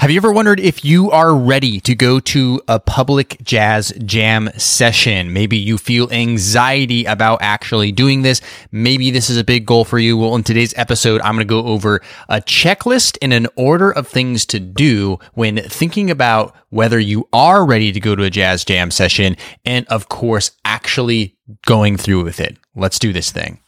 Have you ever wondered if you are ready to go to a public jazz jam session? Maybe you feel anxiety about actually doing this. Maybe this is a big goal for you. Well, in today's episode, I'm going to go over a checklist and an order of things to do when thinking about whether you are ready to go to a jazz jam session and, of course, actually going through with it. Let's do this thing.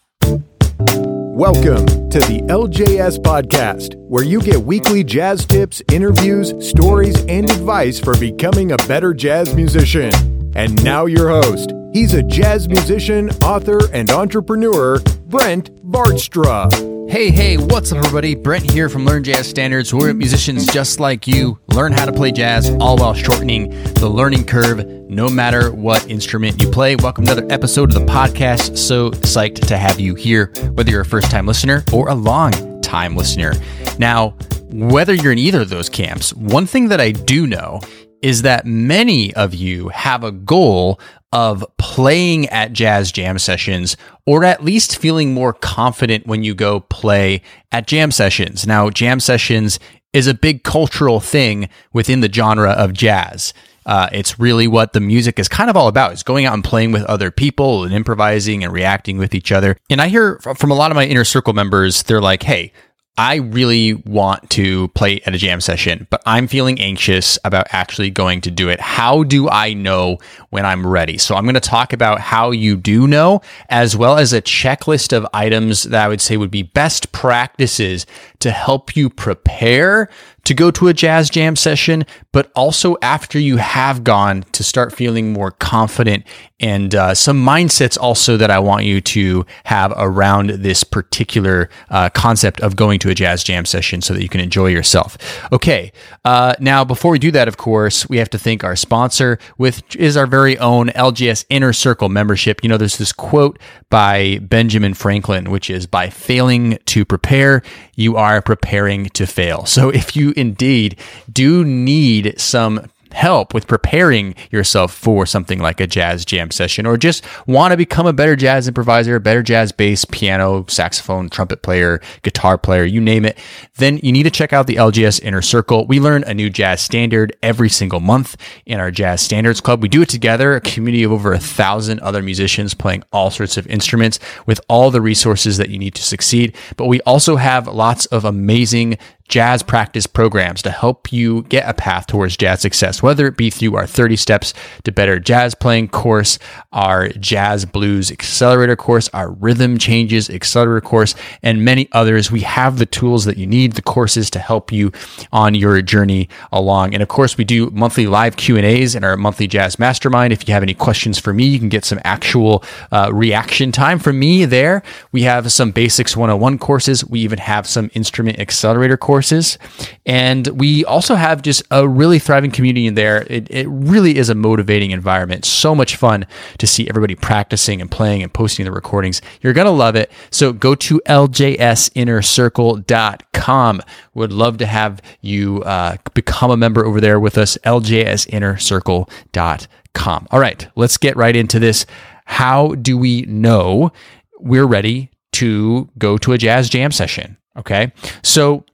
Welcome to the LJS Podcast, where you get weekly jazz tips, interviews, stories, and advice for becoming a better jazz musician. And now, your host. He's a jazz musician, author, and entrepreneur, Brent Vaartstra. Hey, hey, what's up, everybody? Brent here from Learn Jazz Standards. We're musicians just like you. Learn how to play jazz, all while shortening the learning curve, no matter what instrument you play. Welcome to another episode of the podcast. So psyched to have you here, whether you're a first time listener or a long time listener. Now, whether you're in either of those camps, one thing that I do know is that many of you have a goal of playing at jazz jam sessions or at least feeling more confident when you go play at jam sessions. Now, jam sessions is a big cultural thing within the genre of jazz. Uh, it's really what the music is kind of all about. It's going out and playing with other people and improvising and reacting with each other. And I hear from a lot of my inner circle members, they're like, hey, I really want to play at a jam session, but I'm feeling anxious about actually going to do it. How do I know when I'm ready? So I'm going to talk about how you do know, as well as a checklist of items that I would say would be best practices to help you prepare to go to a jazz jam session, but also after you have gone to start feeling more confident and uh, some mindsets also that I want you to have around this particular uh, concept of going to a jazz jam session so that you can enjoy yourself. Okay, uh, now before we do that, of course, we have to thank our sponsor, which is our very own LJS Inner Circle membership. You know, there's this quote by Benjamin Franklin, which is by failing to prepare, you are preparing to fail. So if you indeed do need some help with preparing yourself for something like a jazz jam session or just want to become a better jazz improviser, a better jazz bass, piano, saxophone, trumpet player, guitar player, you name it, then you need to check out the LJS Inner Circle. We learn a new jazz standard every single month in our Jazz Standards Club. We do it together, a community of over a thousand other musicians playing all sorts of instruments with all the resources that you need to succeed. But we also have lots of amazing jazz practice programs to help you get a path towards jazz success, whether it be through our 30 Steps to Better Jazz Playing course, our Jazz Blues Accelerator course, our Rhythm Changes Accelerator course, and many others. We have the tools that you need, the courses to help you on your journey along. And of course, we do monthly live Q&As in our monthly Jazz Mastermind. If you have any questions for me, you can get some actual uh, reaction time from me there. We have some Basics 101 courses. We even have some Instrument Accelerator courses courses. And we also have just a really thriving community in there. It, it really is a motivating environment. So much fun to see everybody practicing and playing and posting the recordings. You're going to love it. So go to ljsinnercircle.com. Would love to have you uh, become a member over there with us, ljsinnercircle.com. All right, let's get right into this. How do we know we're ready to go to a jazz jam session? Okay. So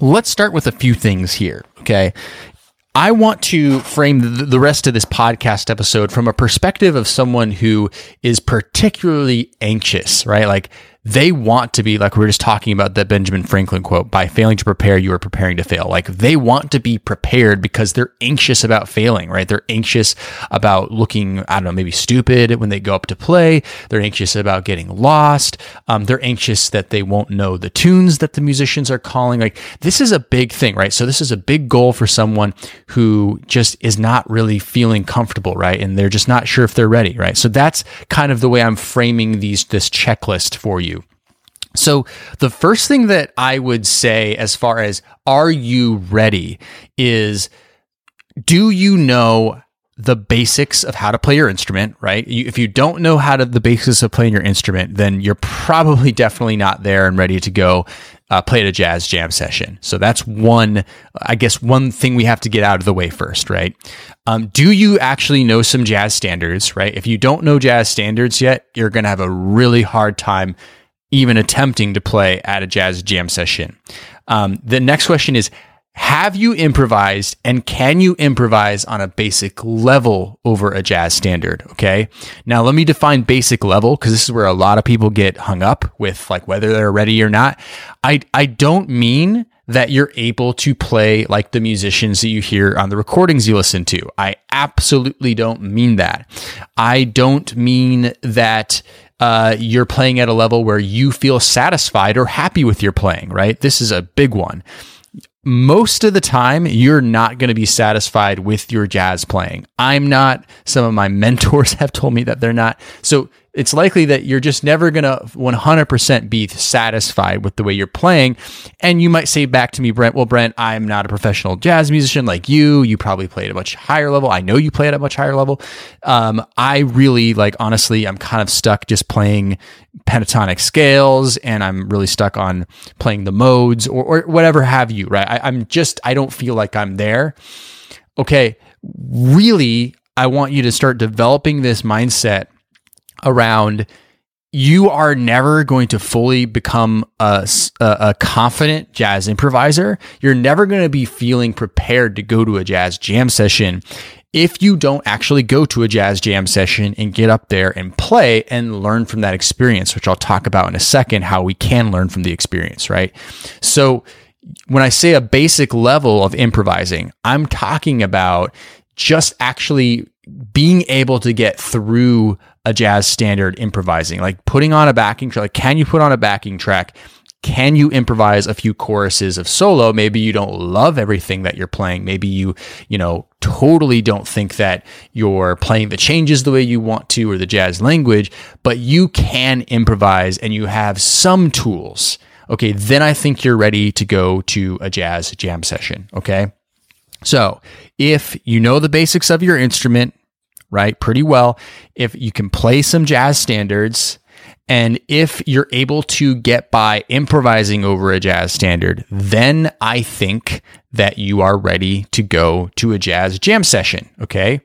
Let's start with a few things here. Okay. I want to frame the rest of this podcast episode from a perspective of someone who is particularly anxious, right? Like they want to be like we were just talking about the Benjamin Franklin quote by failing to prepare you are preparing to fail. Like they want to be prepared because they're anxious about failing right? They're anxious about looking I don't know maybe stupid when they go up to play. They're anxious about getting lost. Um, they're anxious that they won't know the tunes that the musicians are calling. Like this is a big thing right? So this is a big goal for someone who just is not really feeling comfortable right? And they're just not sure if they're ready right? So that's kind of the way I'm framing these this checklist for you so, the first thing that I would say, as far as are you ready, is do you know the basics of how to play your instrument, right? You, if you don't know how to the basics of playing your instrument, then you're probably definitely not there and ready to go uh, play at a jazz jam session. So that's one, I guess, one thing we have to get out of the way first, right? Um, do you actually know some jazz standards, right? If you don't know jazz standards yet, you're going to have a really hard time even attempting to play at a jazz jam session. Um, the next question is Have you improvised and can you improvise on a basic level over a jazz standard? Okay. Now, let me define basic level because this is where a lot of people get hung up with like whether they're ready or not. I, I don't mean that you're able to play like the musicians that you hear on the recordings you listen to. I absolutely don't mean that. I don't mean that uh, you're playing at a level where you feel satisfied or happy with your playing, right? This is a big one. Most of the time, you're not going to be satisfied with your jazz playing. I'm not. Some of my mentors have told me that they're not. So it's likely that you're just never going to 100% be satisfied with the way you're playing. And you might say back to me, Brent, well, Brent, I'm not a professional jazz musician like you. You probably play at a much higher level. I know you play at a much higher level. Um, I really, like, honestly, I'm kind of stuck just playing pentatonic scales and I'm really stuck on playing the modes or, or whatever have you, right? I, I'm just, I don't feel like I'm there. Okay. Really, I want you to start developing this mindset around you are never going to fully become a, a, a, confident jazz improviser. You're never going to be feeling prepared to go to a jazz jam session if you don't actually go to a jazz jam session and get up there and play and learn from that experience, which I'll talk about in a second, how we can learn from the experience, right? So when I say a basic level of improvising, I'm talking about just actually being able to get through a jazz standard improvising, like putting on a backing track. Like, can you put on a backing track? Can you improvise a few choruses of solo? Maybe you don't love everything that you're playing. Maybe you, you know, totally don't think that you're playing the changes the way you want to or the jazz language, but you can improvise and you have some tools. Okay, then I think you're ready to go to a jazz jam session. Okay. So if you know the basics of your instrument, right, pretty well, if you can play some jazz standards, and if you're able to get by improvising over a jazz standard, then I think that you are ready to go to a jazz jam session. Okay.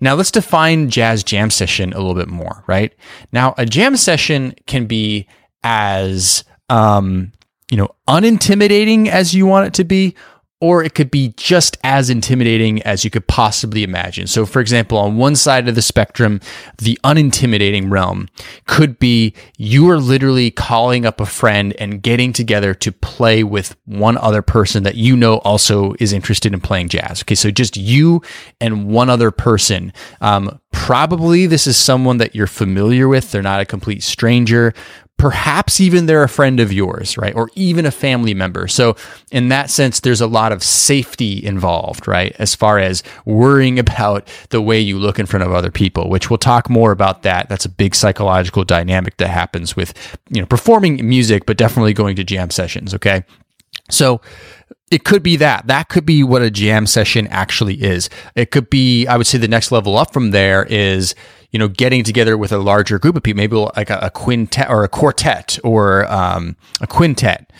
Now let's define jazz jam session a little bit more, right? Now, a jam session can be as, um, you know, unintimidating as you want it to be, or it could be just as intimidating as you could possibly imagine. So, for example, on one side of the spectrum, the unintimidating realm could be you are literally calling up a friend and getting together to play with one other person that you know also is interested in playing jazz. Okay, so just you and one other person. Um, probably this is someone that you're familiar with, they're not a complete stranger perhaps even they're a friend of yours, right? Or even a family member. So, in that sense, there's a lot of safety involved, right? As far as worrying about the way you look in front of other people, which we'll talk more about that. That's a big psychological dynamic that happens with, you know, performing music, but definitely going to jam sessions, okay? So, it could be that. That could be what a jam session actually is. It could be, I would say the next level up from there is, you know, getting together with a larger group of people, maybe like a, a quintet or a quartet or um, a quintet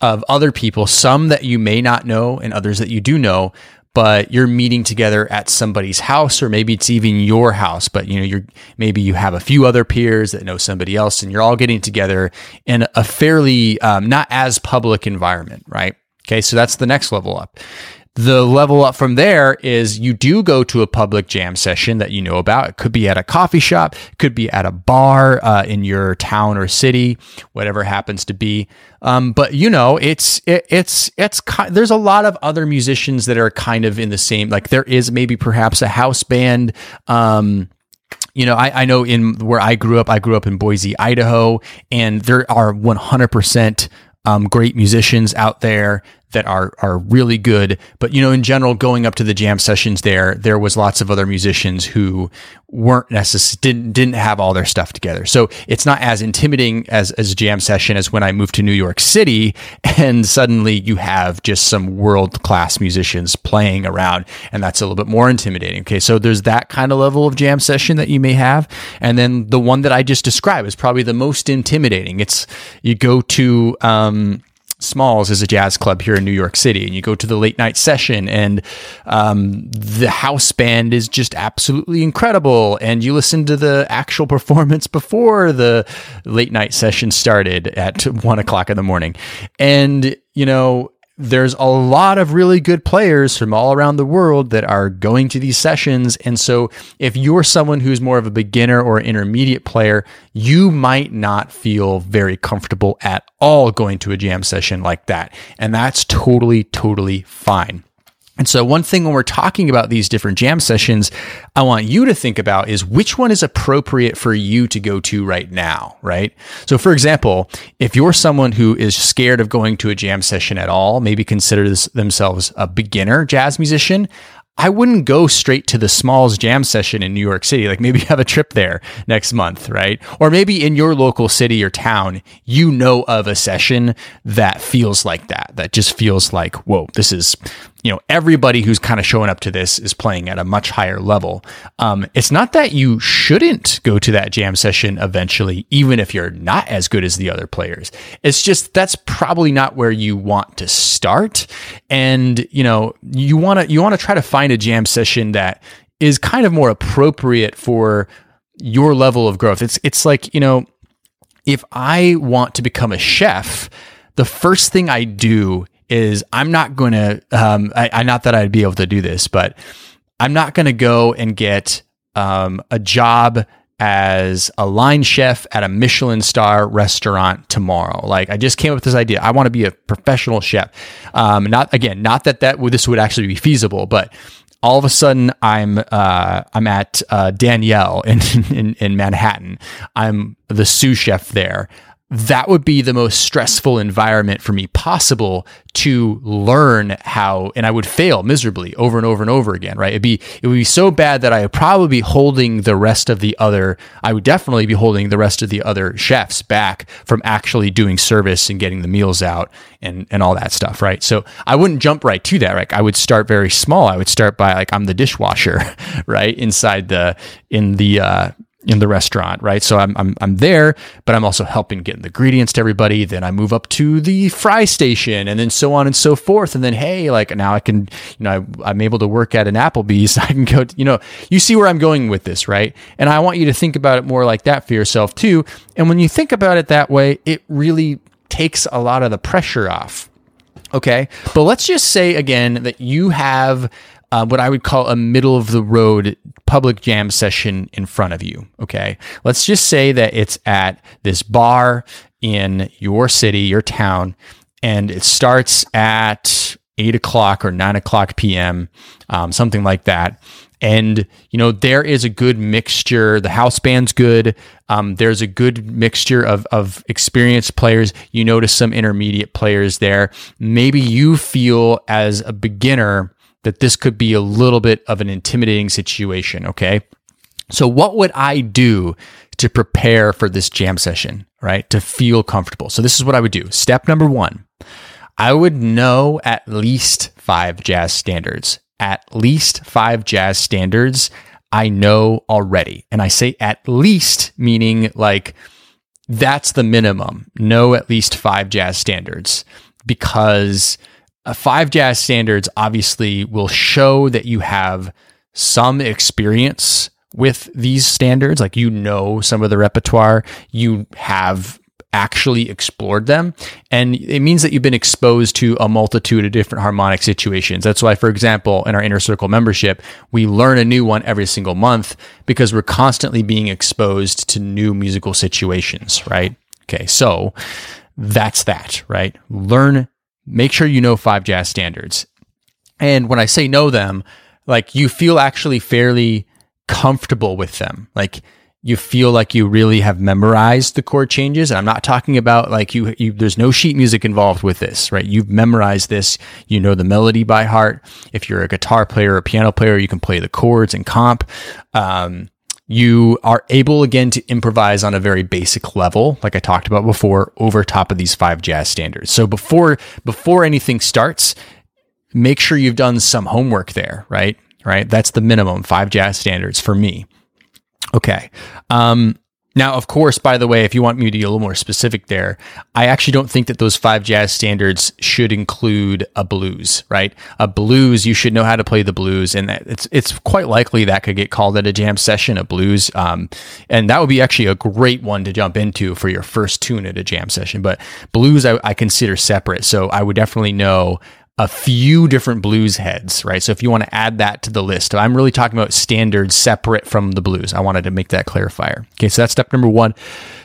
of other people, some that you may not know and others that you do know, but you're meeting together at somebody's house or maybe it's even your house but you know you're maybe you have a few other peers that know somebody else and you're all getting together in a fairly um, not as public environment right? Okay so that's the next level up the level up from there is you do go to a public jam session that you know about. It could be at a coffee shop, could be at a bar uh, in your town or city, whatever happens to be. Um, but you know, it's it, it's it's there's a lot of other musicians that are kind of in the same. Like there is maybe perhaps a house band. Um, you know, I, I know in where I grew up, I grew up in Boise, Idaho, and there are 100% um, great musicians out there that are are really good. But you know, in general, going up to the jam sessions there, there was lots of other musicians who weren't necessarily didn't didn't have all their stuff together. So it's not as intimidating as as a jam session as when I moved to New York City and suddenly you have just some world class musicians playing around, and that's a little bit more intimidating. Okay, so there's that kind of level of jam session that you may have, and then the one that I just described is probably the most intimidating. It's you go to um, Smalls is a jazz club here in New York City, and you go to the late night session, and um, the house band is just absolutely incredible. And you listen to the actual performance before the late night session started at one o'clock in the morning, and you know there's a lot of really good players from all around the world that are going to these sessions. And so, if you're someone who's more of a beginner or intermediate player, you might not feel very comfortable at all going to a jam session like that. And that's totally, totally fine. And so, one thing when we're talking about these different jam sessions, I want you to think about is which one is appropriate for you to go to right now, right? So, for example, if you're someone who is scared of going to a jam session at all, maybe considers themselves a beginner jazz musician, I wouldn't go straight to the Smalls Jam session in New York City. Like maybe have a trip there next month, right? Or maybe in your local city or town, you know of a session that feels like that, that just feels like, whoa, this is you know, everybody who's kind of showing up to this is playing at a much higher level. Um, it's not that you shouldn't go to that jam session eventually, even if you're not as good as the other players. It's just that's probably not where you want to start. And, you know, you want to, you want to try to find a jam session that is kind of more appropriate for your level of growth. It's, it's like, you know, if I want to become a chef, the first thing I do is I'm not going to, um, I, I, not that I'd be able to do this, but I'm not going to go and get um, a job as a line chef at a Michelin star restaurant tomorrow. Like I just came up with this idea. I want to be a professional chef. Um, not again, not that that this would actually be feasible, but all of a sudden I'm uh, I'm at uh, Daniel in, in, in Manhattan. I'm the sous chef there that would be the most stressful environment for me possible to learn how and I would fail miserably over and over and over again, right? It'd be it would be so bad that I would probably be holding the rest of the other I would definitely be holding the rest of the other chefs back from actually doing service and getting the meals out and and all that stuff, right? So I wouldn't jump right to that, right? I would start very small. I would start by like I'm the dishwasher, right? Inside the in the uh in the restaurant, right? So I'm, I'm, I'm there, but I'm also helping get the ingredients to everybody. Then I move up to the fry station and then so on and so forth. And then, hey, like now I can, you know, I, am able to work at an Applebee's. I can go, to, you know, you see where I'm going with this, right? And I want you to think about it more like that for yourself too. And when you think about it that way, it really takes a lot of the pressure off. Okay. But let's just say again that you have uh, what I would call a middle of the road public jam session in front of you. Okay. Let's just say that it's at this bar in your city, your town, and it starts at eight o'clock or nine o'clock PM, um, something like that. And, you know, there is a good mixture. The house band's good. Um, there's a good mixture of, of experienced players. You notice some intermediate players there. Maybe you feel as a beginner that this could be a little bit of an intimidating situation. Okay. So, what would I do to prepare for this jam session, right? To feel comfortable. So, this is what I would do. Step number one I would know at least five jazz standards. At least five jazz standards I know already. And I say at least, meaning like that's the minimum. Know at least five jazz standards because uh, five jazz standards obviously will show that you have some experience with these standards like you know some of the repertoire you have actually explored them. And it means that you've been exposed to a multitude of different harmonic situations. That's why, for example, in our inner circle membership, we learn a new one every single month because we're constantly being exposed to new musical situations, right? Okay. So that's that, right? Learn, make sure you know five jazz standards. And when I say know them, like you feel actually fairly comfortable with them. Like, you feel like you really have memorized the chord changes. And I'm not talking about like you, you, there's no sheet music involved with this, right? You've memorized this. You know the melody by heart. If you're a guitar player or a piano player, you can play the chords and comp. Um, you are able again to improvise on a very basic level, like I talked about before, over top of these five jazz standards. So before, before anything starts, make sure you've done some homework there, right? Right. That's the minimum five jazz standards for me. Okay. Um, now, of course, by the way, if you want me to be a little more specific there, I actually don't think that those five jazz standards should include a blues, right? A blues, you should know how to play the blues, and it's it's quite likely that could get called at a jam session, a blues, um, and that would be actually a great one to jump into for your first tune at a jam session. But blues, I, I consider separate, so I would definitely know a few different blues heads, right? So if you want to add that to the list, I'm really talking about standards separate from the blues. I wanted to make that clarifier. Okay, so that's step number one.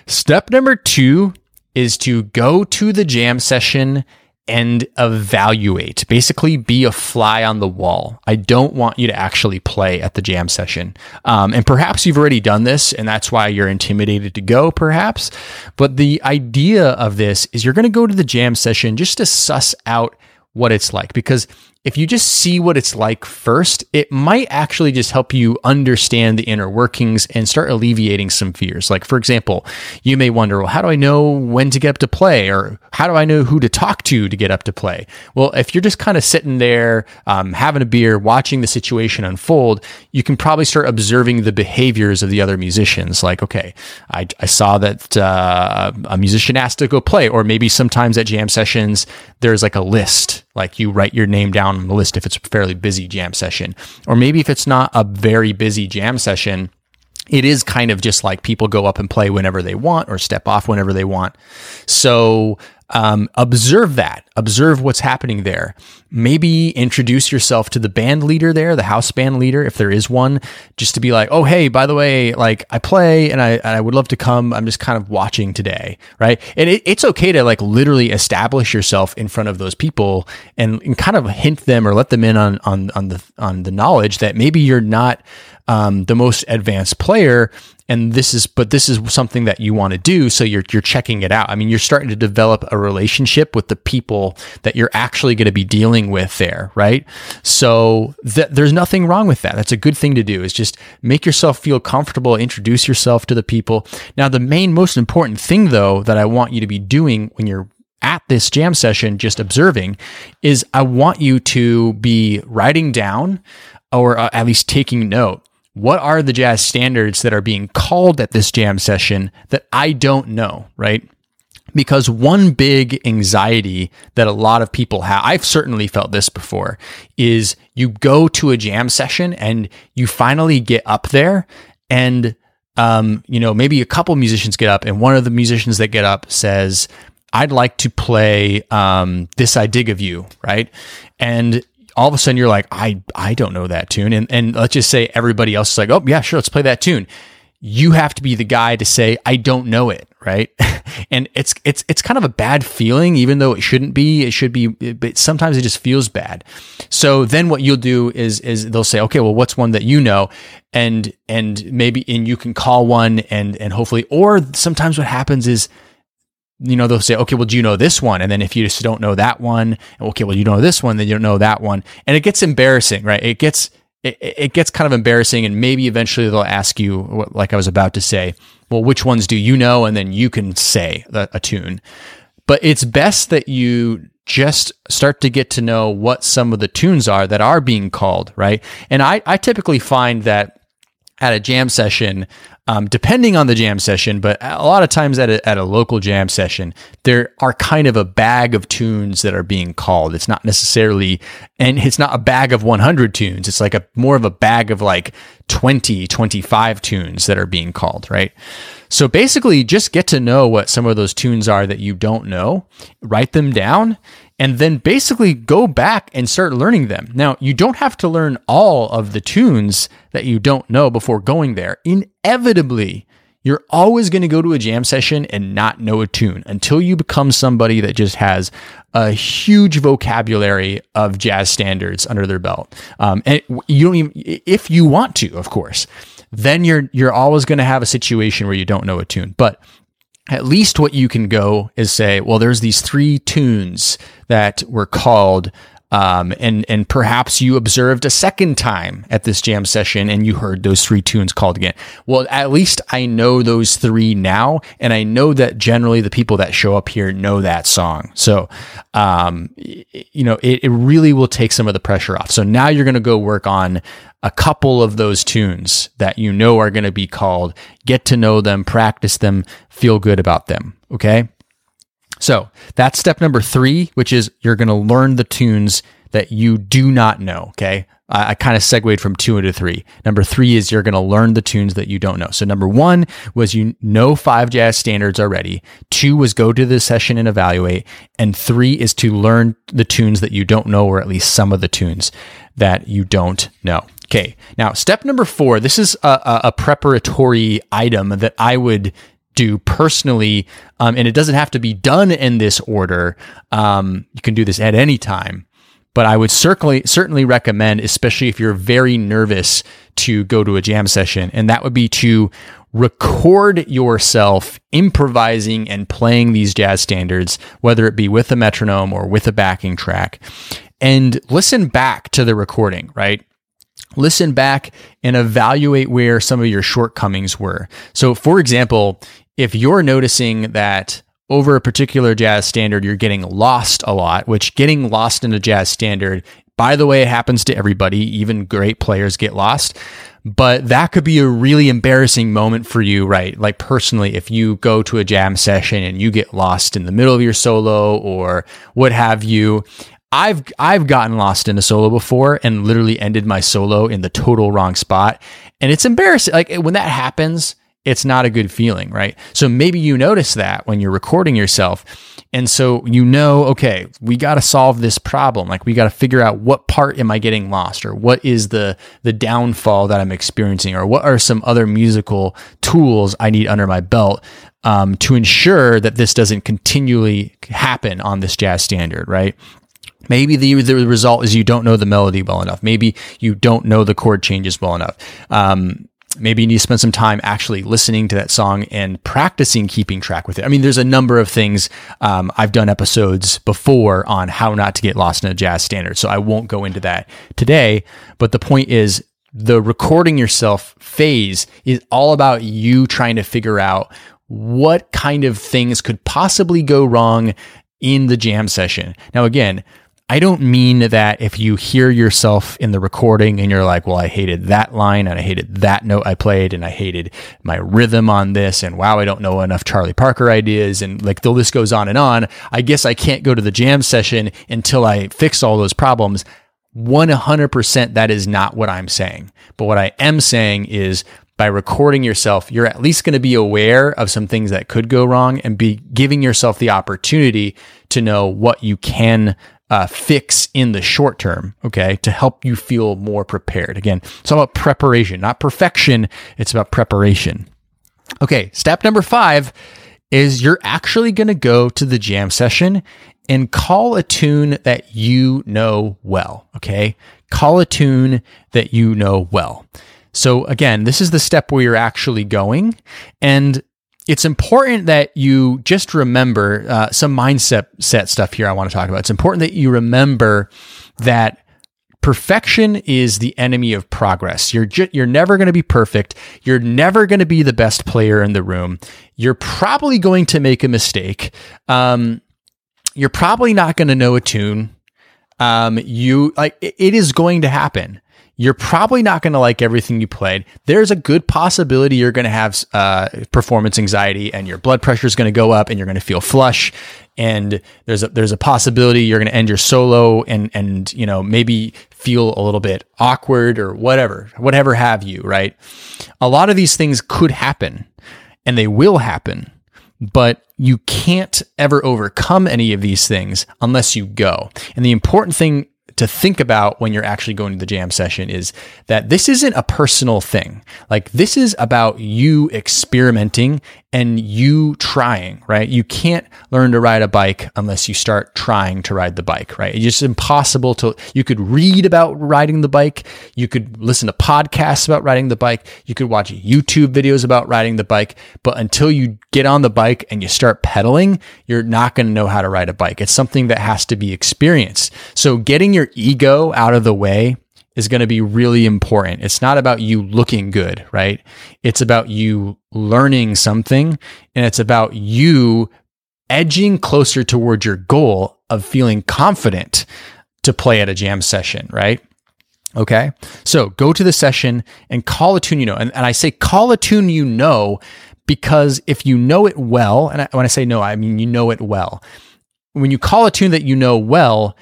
Step number two is to go to the jam session and evaluate. Basically, be a fly on the wall. I don't want you to actually play at the jam session. Um, and perhaps you've already done this, and that's why you're intimidated to go, perhaps. But the idea of this is you're going to go to the jam session just to suss out what it's like because if you just see what it's like first, it might actually just help you understand the inner workings and start alleviating some fears. Like, for example, you may wonder, well, how do I know when to get up to play? Or how do I know who to talk to to get up to play? Well, if you're just kind of sitting there, um, having a beer, watching the situation unfold, you can probably start observing the behaviors of the other musicians. Like, okay, I, I saw that uh, a musician asked to go play, or maybe sometimes at jam sessions, there's like a list like you write your name down on the list if it's a fairly busy jam session. Or maybe if it's not a very busy jam session, it is kind of just like people go up and play whenever they want or step off whenever they want. So um, observe that. Observe what's happening there. Maybe introduce yourself to the band leader there, the house band leader, if there is one, just to be like, oh, hey, by the way, like I play and I, and I would love to come. I'm just kind of watching today, right? And it, it's okay to like literally establish yourself in front of those people and, and kind of hint them or let them in on on on the on the knowledge that maybe you're not um, the most advanced player and this is but this is something that you want to do so you're you're checking it out. I mean you're starting to develop a relationship with the people that you're actually going to be dealing with there right? So th- there's nothing wrong with that. That's a good thing to do is just make yourself feel comfortable introduce yourself to the people. Now the main most important thing though that i want you to be doing when you're at this jam session just observing is i want you to be writing down or uh, at least taking note what are the jazz standards that are being called at this jam session that I don't know, right? Because one big anxiety that a lot of people have, I've certainly felt this before, is you go to a jam session and you finally get up there and um, you know, maybe a couple musicians get up, and one of the musicians that get up says, I'd like to play um, This I Dig of You, right? And all of a sudden you're like, I, I don't know that tune. And, and let's just say everybody else is like, oh, yeah, sure, let's play that tune. You have to be the guy to say, I don't know it, right? and it's, it's, it's kind of a bad feeling, even though it shouldn't be. It should be, but sometimes it just feels bad. So then what you'll do is, is they'll say, okay, well, what's one that you know? And, and maybe, and you can call one and, and hopefully, or sometimes what happens is, you know, they'll say, okay, well, do you know this one? And then if you just don't know that one, okay, well, you know this one, then you don't know that one. And it gets embarrassing, right? It gets, it, it gets kind of embarrassing. And maybe eventually they'll ask you, like I was about to say, well, which ones do you know? And then you can say a, a tune. But it's best that you just start to get to know what some of the tunes are that are being called, right? And I, I typically find that at a jam session, um, depending on the jam session, but a lot of times at a, at a local jam session, there are kind of a bag of tunes that are being called. It's not necessarily, and it's not a bag of 100 tunes. It's like a more of a bag of like 20, 25 tunes that are being called, right? So basically, just get to know what some of those tunes are that you don't know, write them down, and then basically go back and start learning them. Now, you don't have to learn all of the tunes that you don't know before going there. Inevitably, you're always going to go to a jam session and not know a tune until you become somebody that just has a huge vocabulary of jazz standards under their belt. Um, and you don't even, if you want to, of course, then you're you're always going to have a situation where you don't know a tune. But at least what you can go is say, well, there's these three tunes that were called um, and and perhaps you observed a second time at this jam session and you heard those three tunes called again. Well, at least I know those three now, and I know that generally the people that show up here know that song. So, um, you know, it, it really will take some of the pressure off. So now you're going to go work on a couple of those tunes that you know are going to be called. Get to know them, practice them, feel good about them. Okay. So that's step number three, which is you're going to learn the tunes that you do not know. Okay. I, I kind of segued from two into three. Number three is you're going to learn the tunes that you don't know. So number one was you know five jazz standards already. Two was go to the session and evaluate. And three is to learn the tunes that you don't know, or at least some of the tunes that you don't know. Okay. Now, step number four, this is a, a, a preparatory item that I would do personally, um, and it doesn't have to be done in this order. Um, you can do this at any time, but I would certainly certainly recommend, especially if you're very nervous to go to a jam session, and that would be to record yourself improvising and playing these jazz standards, whether it be with a metronome or with a backing track, and listen back to the recording. Right listen back and evaluate where some of your shortcomings were. So, for example, if you're noticing that over a particular jazz standard, you're getting lost a lot, which getting lost in a jazz standard, by the way, it happens to everybody. Even great players get lost. But that could be a really embarrassing moment for you, right? Like personally, if you go to a jam session and you get lost in the middle of your solo or what have you, I've I've gotten lost in a solo before and literally ended my solo in the total wrong spot. And it's embarrassing. Like when that happens, it's not a good feeling, right? So maybe you notice that when you're recording yourself. And so you know, okay, we got to solve this problem. Like we got to figure out what part am I getting lost or what is the the downfall that I'm experiencing or what are some other musical tools I need under my belt um, to ensure that this doesn't continually happen on this jazz standard, right? Maybe the, the result is you don't know the melody well enough. Maybe you don't know the chord changes well enough. Um, maybe you need to spend some time actually listening to that song and practicing keeping track with it. I mean, there's a number of things. Um, I've done episodes before on how not to get lost in a jazz standard, so I won't go into that today. But the point is, the recording yourself phase is all about you trying to figure out what kind of things could possibly go wrong in the jam session. Now, again, I don't mean that if you hear yourself in the recording and you're like, well, I hated that line and I hated that note I played and I hated my rhythm on this and wow, I don't know enough Charlie Parker ideas and like the list goes on and on. I guess I can't go to the jam session until I fix all those problems. 100% that is not what I'm saying. But what I am saying is by recording yourself, you're at least going to be aware of some things that could go wrong and be giving yourself the opportunity to know what you can uh, fix in the short term, okay, to help you feel more prepared. Again, it's all about preparation, not perfection. It's about preparation. Okay, step number five is you're actually going to go to the jam session and call a tune that you know well, okay? Call a tune that you know well. So again, this is the step where you're actually going. And it's important that you just remember uh, some mindset set stuff here I want to talk about. It's important that you remember that perfection is the enemy of progress. You're ju- you're never going to be perfect. You're never going to be the best player in the room. You're probably going to make a mistake. Um, you're probably not going to know a tune. Um, you like it is going to happen you're probably not going to like everything you played. There's a good possibility you're going to have uh, performance anxiety and your blood pressure is going to go up and you're going to feel flush. And there's a, there's a possibility you're going to end your solo and, and, you know, maybe feel a little bit awkward or whatever, whatever have you, right? A lot of these things could happen and they will happen, but you can't ever overcome any of these things unless you go. And the important thing to think about when you're actually going to the jam session is that this isn't a personal thing. Like this is about you experimenting and you trying, right? You can't learn to ride a bike unless you start trying to ride the bike, right? It's just impossible to, you could read about riding the bike. You could listen to podcasts about riding the bike. You could watch YouTube videos about riding the bike. But until you get on the bike and you start pedaling, you're not going to know how to ride a bike. It's something that has to be experienced. So getting your ego out of the way is going to be really important. It's not about you looking good, right? It's about you learning something and it's about you edging closer towards your goal of feeling confident to play at a jam session, right? Okay. So go to the session and call a tune you know. And, and I say call a tune you know because if you know it well, and I, when I say no, I mean you know it well. When you call a tune that you know well,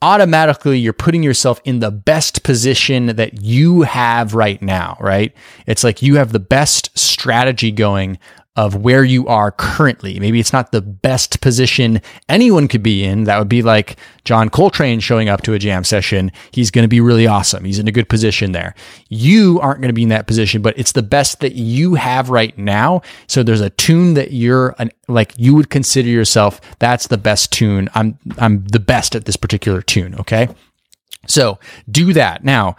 automatically you're putting yourself in the best position that you have right now, right? It's like you have the best strategy going of where you are currently. Maybe it's not the best position anyone could be in. That would be like John Coltrane showing up to a jam session. He's going to be really awesome. He's in a good position there. You aren't going to be in that position, but it's the best that you have right now. So there's a tune that you're an, like you would consider yourself that's the best tune. I'm I'm the best at this particular tune, okay? So, do that. Now,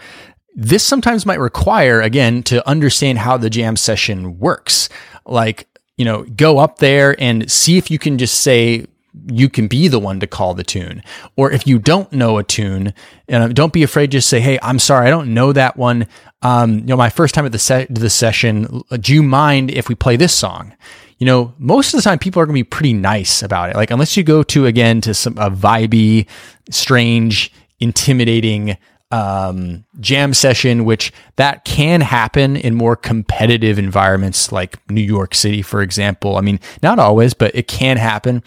this sometimes might require again to understand how the jam session works like you know, go up there and see if you can just say, you can be the one to call the tune. Or if you don't know a tune, and don't be afraid. Just say, "Hey, I'm sorry, I don't know that one. Um, you know, my first time at the se- the session. Do you mind if we play this song?" You know, most of the time people are going to be pretty nice about it. Like unless you go to again to some a vibey, strange, intimidating um, jam session, which that can happen in more competitive environments like New York City, for example. I mean, not always, but it can happen.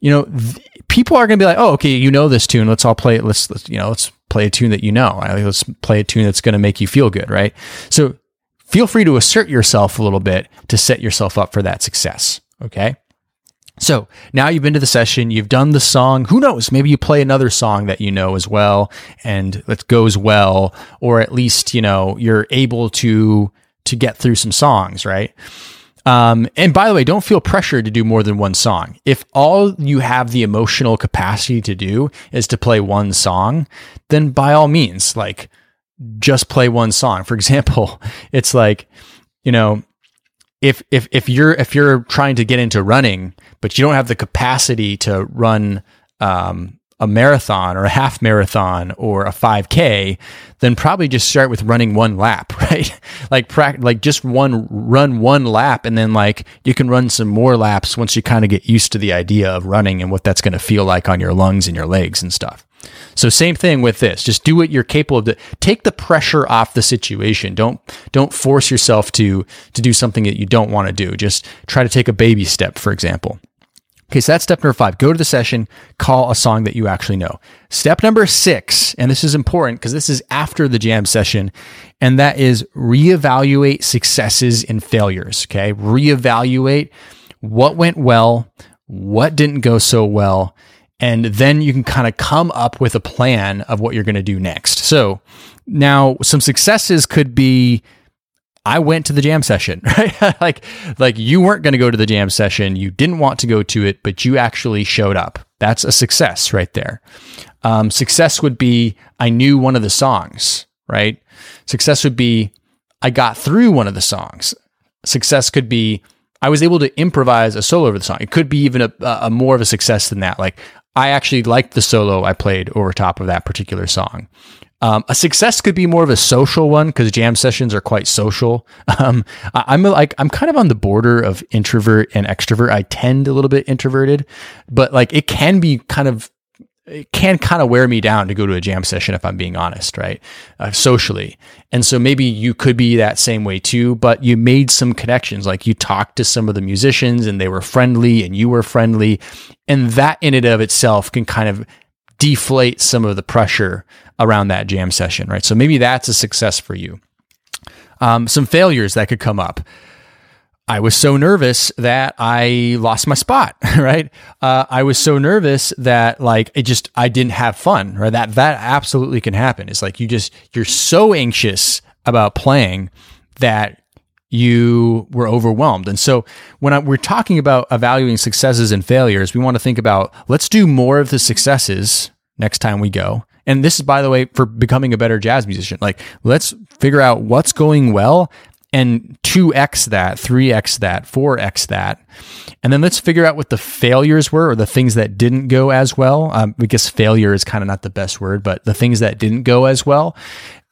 You know, th- people are going to be like, "Oh, okay, you know this tune. Let's all play it. Let's, let's you know, let's play a tune that you know. Let's play a tune that's going to make you feel good, right?" So, feel free to assert yourself a little bit to set yourself up for that success. Okay. So now you've been to the session, you've done the song. Who knows? Maybe you play another song that you know as well and that goes well, or at least, you know, you're able to, to get through some songs, right? Um, and by the way, don't feel pressured to do more than one song. If all you have the emotional capacity to do is to play one song, then by all means, like just play one song. For example, it's like, you know, if if if you're if you're trying to get into running, but you don't have the capacity to run um, a marathon or a half marathon or a 5k then probably just start with running one lap right? Like pra- like just one run one lap and then like you can run some more laps once you kind of get used to the idea of running and what that's going to feel like on your lungs and your legs and stuff so same thing with this. Just do what you're capable of. Take the pressure off the situation. Don't don't force yourself to to do something that you don't want to do. Just try to take a baby step, for example. Okay, so that's step number five. Go to the session, call a song that you actually know. Step number six, and this is important because this is after the jam session, and that is reevaluate successes and failures. Okay, reevaluate what went well, what didn't go so well, and then you can kind of come up with a plan of what you're going to do next. So now some successes could be I went to the jam session, right? like like you weren't going to go to the jam session, you didn't want to go to it, but you actually showed up. That's a success right there. Um, success would be I knew one of the songs, right? Success would be I got through one of the songs. Success could be I was able to improvise a solo over the song. It could be even a, a more of a success than that. Like I actually liked the solo I played over top of that particular song. Um, a success could be more of a social one because jam sessions are quite social. Um, I, am like I'm kind of on the border of introvert and extrovert. I tend a little bit introverted, but like it can be kind of it can kind of wear me down to go to a jam session if I'm being honest, right? Uh, socially. And so maybe you could be that same way too, but you made some connections. Like you talked to some of the musicians and they were friendly and you were friendly. And that in and of itself can kind of deflate some of the pressure around that jam session, right? So maybe that's a success for you. Um, some failures that could come up. I was so nervous that I lost my spot, right? Uh, I was so nervous that like it just I didn't have fun, right? That that absolutely can happen. It's like you just you're so anxious about playing that you were overwhelmed. And so when I, we're talking about evaluating successes and failures, we want to think about let's do more of the successes next time we go. And this is, by the way, for becoming a better jazz musician. Like, let's figure out what's going well and 2x that, 3x that, 4x that. And then let's figure out what the failures were or the things that didn't go as well. Um, failure is kind of not the best word, but the things that didn't go as well.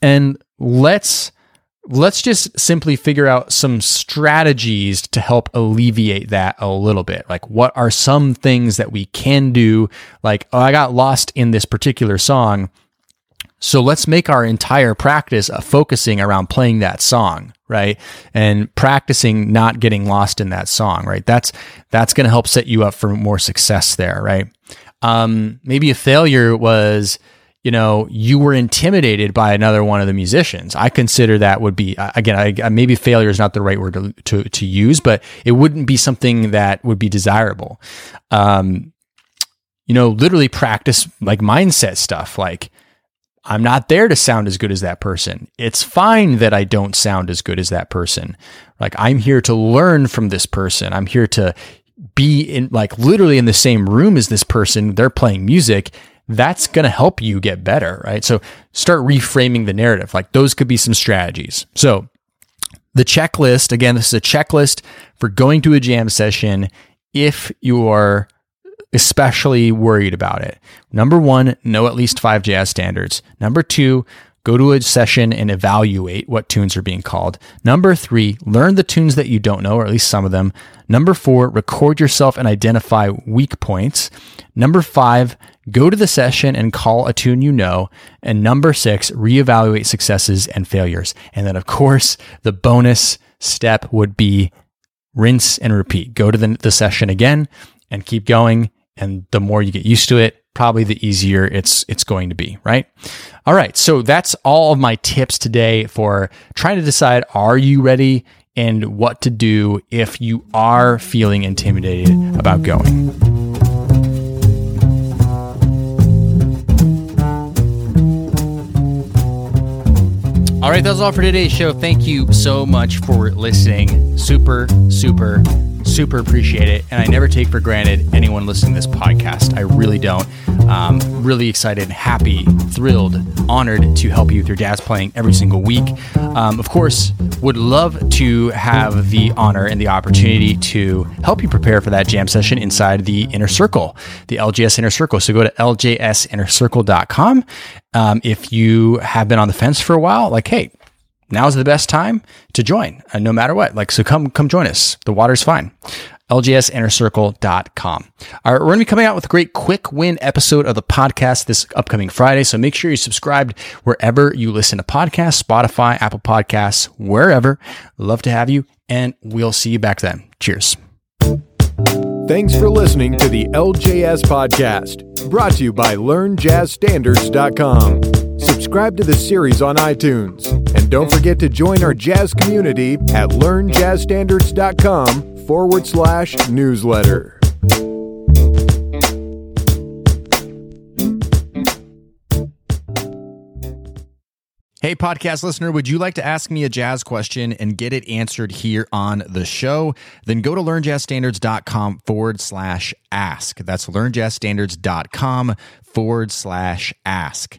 And let's let's just simply figure out some strategies to help alleviate that a little bit. Like, what are some things that we can do? Like, oh, I got lost in this particular song. So let's make our entire practice a focusing around playing that song, right? And practicing not getting lost in that song, right? That's that's going to help set you up for more success there, right? Um, maybe a failure was you know, you were intimidated by another one of the musicians. I consider that would be again, I, maybe failure is not the right word to, to, to use, but it wouldn't be something that would be desirable. Um, you know, literally practice like mindset stuff, like I'm not there to sound as good as that person. It's fine that I don't sound as good as that person. Like I'm here to learn from this person. I'm here to be in like literally in the same room as this person. They're playing music that's going to help you get better, right? So start reframing the narrative. Like those could be some strategies. So the checklist, again, this is a checklist for going to a jam session if you are especially worried about it. Number one, know at least five jazz standards. Number two, go to a session and evaluate what tunes are being called. Number three, learn the tunes that you don't know, or at least some of them. Number four, record yourself and identify weak points. Number five, go to the session and call a tune you know. And number six, reevaluate successes and failures. And then, of course, the bonus step would be rinse and repeat. Go to the, the session again and keep going. And the more you get used to it, probably the easier it's it's going to be, right? All right, so that's all of my tips today for trying to decide are you ready and what to do if you are feeling intimidated about going. All right, that's all for today's show. Thank you so much for listening. Super, super super appreciate it. And I never take for granted anyone listening to this podcast. I really don't. Um, really excited, happy, thrilled, honored to help you with your jazz playing every single week. Um, of course, would love to have the honor and the opportunity to help you prepare for that jam session inside the Inner Circle, the LJS Inner Circle. So go to ljsinnercircle.com. Um, if you have been on the fence for a while, like, hey, now's the best time to join, uh, no matter what. Like, so come, come join us. The water's fine. LJSinnerCircle.com. All right, we're going to be coming out with a great quick win episode of the podcast this upcoming Friday. So make sure you're subscribed wherever you listen to podcasts, Spotify, Apple Podcasts, wherever. Love to have you, and we'll see you back then. Cheers. Thanks for listening to the LJS podcast, brought to you by LearnJazzStandards.com. Subscribe to the series on iTunes. And don't forget to join our jazz community at learnjazzstandards.com forward slash newsletter. Hey, podcast listener, would you like to ask me a jazz question and get it answered here on the show? Then go to learnjazzstandards.com forward slash ask. That's learnjazzstandards.com forward slash ask.